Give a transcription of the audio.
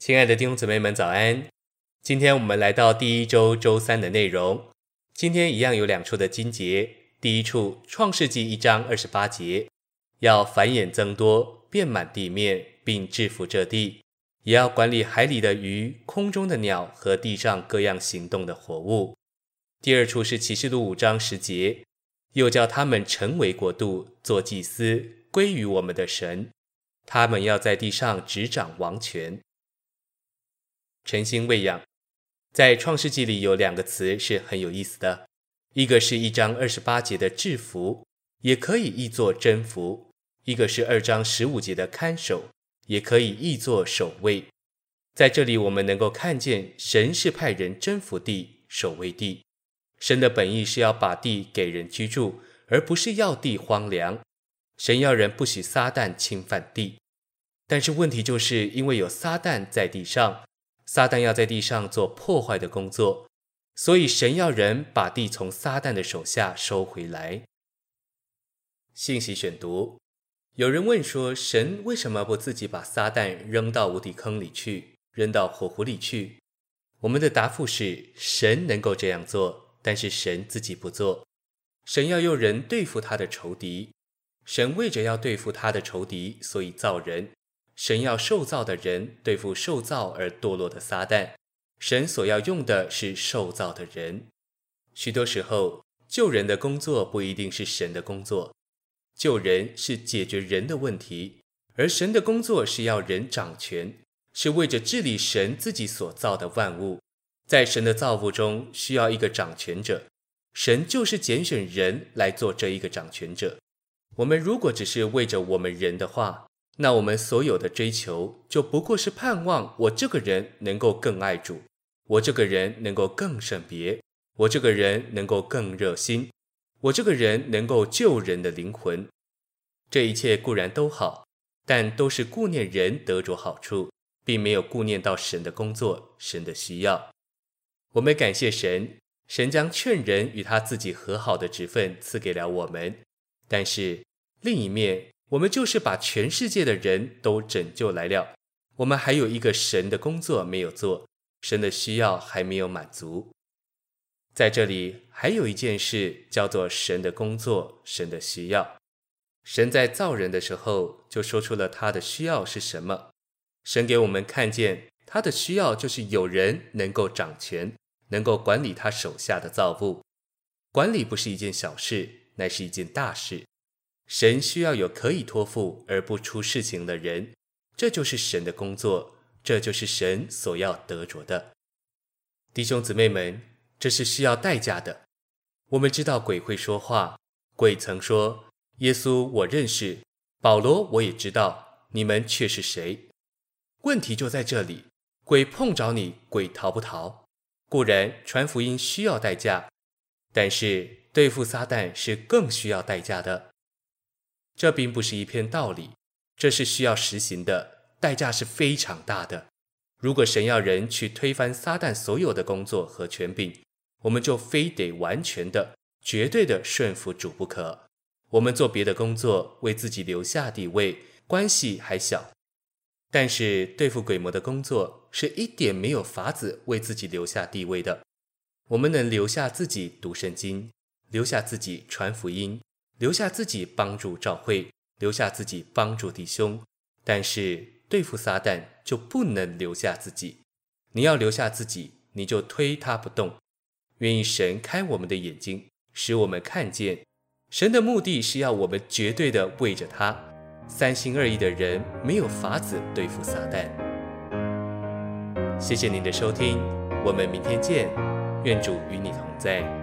亲爱的弟兄姊妹们，早安！今天我们来到第一周周三的内容。今天一样有两处的金节。第一处，创世纪一章二十八节，要繁衍增多，遍满地面，并制服这地，也要管理海里的鱼、空中的鸟和地上各样行动的活物。第二处是启示录五章十节，又叫他们成为国度，做祭司，归于我们的神。他们要在地上执掌王权。诚心喂养，在创世纪里有两个词是很有意思的，一个是一章二十八节的制服，也可以译作征服；一个是二章十五节的看守，也可以译作守卫。在这里，我们能够看见神是派人征服地、守卫地。神的本意是要把地给人居住，而不是要地荒凉。神要人不许撒旦侵犯地，但是问题就是因为有撒旦在地上。撒旦要在地上做破坏的工作，所以神要人把地从撒旦的手下收回来。信息选读：有人问说，神为什么不自己把撒旦扔到无底坑里去，扔到火湖里去？我们的答复是：神能够这样做，但是神自己不做。神要用人对付他的仇敌，神为着要对付他的仇敌，所以造人。神要受造的人对付受造而堕落的撒旦，神所要用的是受造的人。许多时候，救人的工作不一定是神的工作，救人是解决人的问题，而神的工作是要人掌权，是为着治理神自己所造的万物。在神的造物中需要一个掌权者，神就是拣选人来做这一个掌权者。我们如果只是为着我们人的话，那我们所有的追求，就不过是盼望我这个人能够更爱主，我这个人能够更圣别，我这个人能够更热心，我这个人能够救人的灵魂。这一切固然都好，但都是顾念人得着好处，并没有顾念到神的工作、神的需要。我们感谢神，神将劝人与他自己和好的职分赐给了我们，但是另一面。我们就是把全世界的人都拯救来了，我们还有一个神的工作没有做，神的需要还没有满足。在这里还有一件事叫做神的工作，神的需要。神在造人的时候就说出了他的需要是什么。神给我们看见他的需要就是有人能够掌权，能够管理他手下的造物。管理不是一件小事，乃是一件大事。神需要有可以托付而不出事情的人，这就是神的工作，这就是神所要得着的。弟兄姊妹们，这是需要代价的。我们知道鬼会说话，鬼曾说：“耶稣我认识，保罗我也知道，你们却是谁？”问题就在这里，鬼碰着你，鬼逃不逃？固然传福音需要代价，但是对付撒旦是更需要代价的。这并不是一片道理，这是需要实行的，代价是非常大的。如果神要人去推翻撒旦所有的工作和权柄，我们就非得完全的、绝对的顺服主不可。我们做别的工作，为自己留下地位，关系还小；但是对付鬼魔的工作，是一点没有法子为自己留下地位的。我们能留下自己读圣经，留下自己传福音。留下自己帮助教会，留下自己帮助弟兄，但是对付撒旦就不能留下自己。你要留下自己，你就推他不动。愿意神开我们的眼睛，使我们看见，神的目的是要我们绝对的为着他。三心二意的人没有法子对付撒旦。谢谢您的收听，我们明天见。愿主与你同在。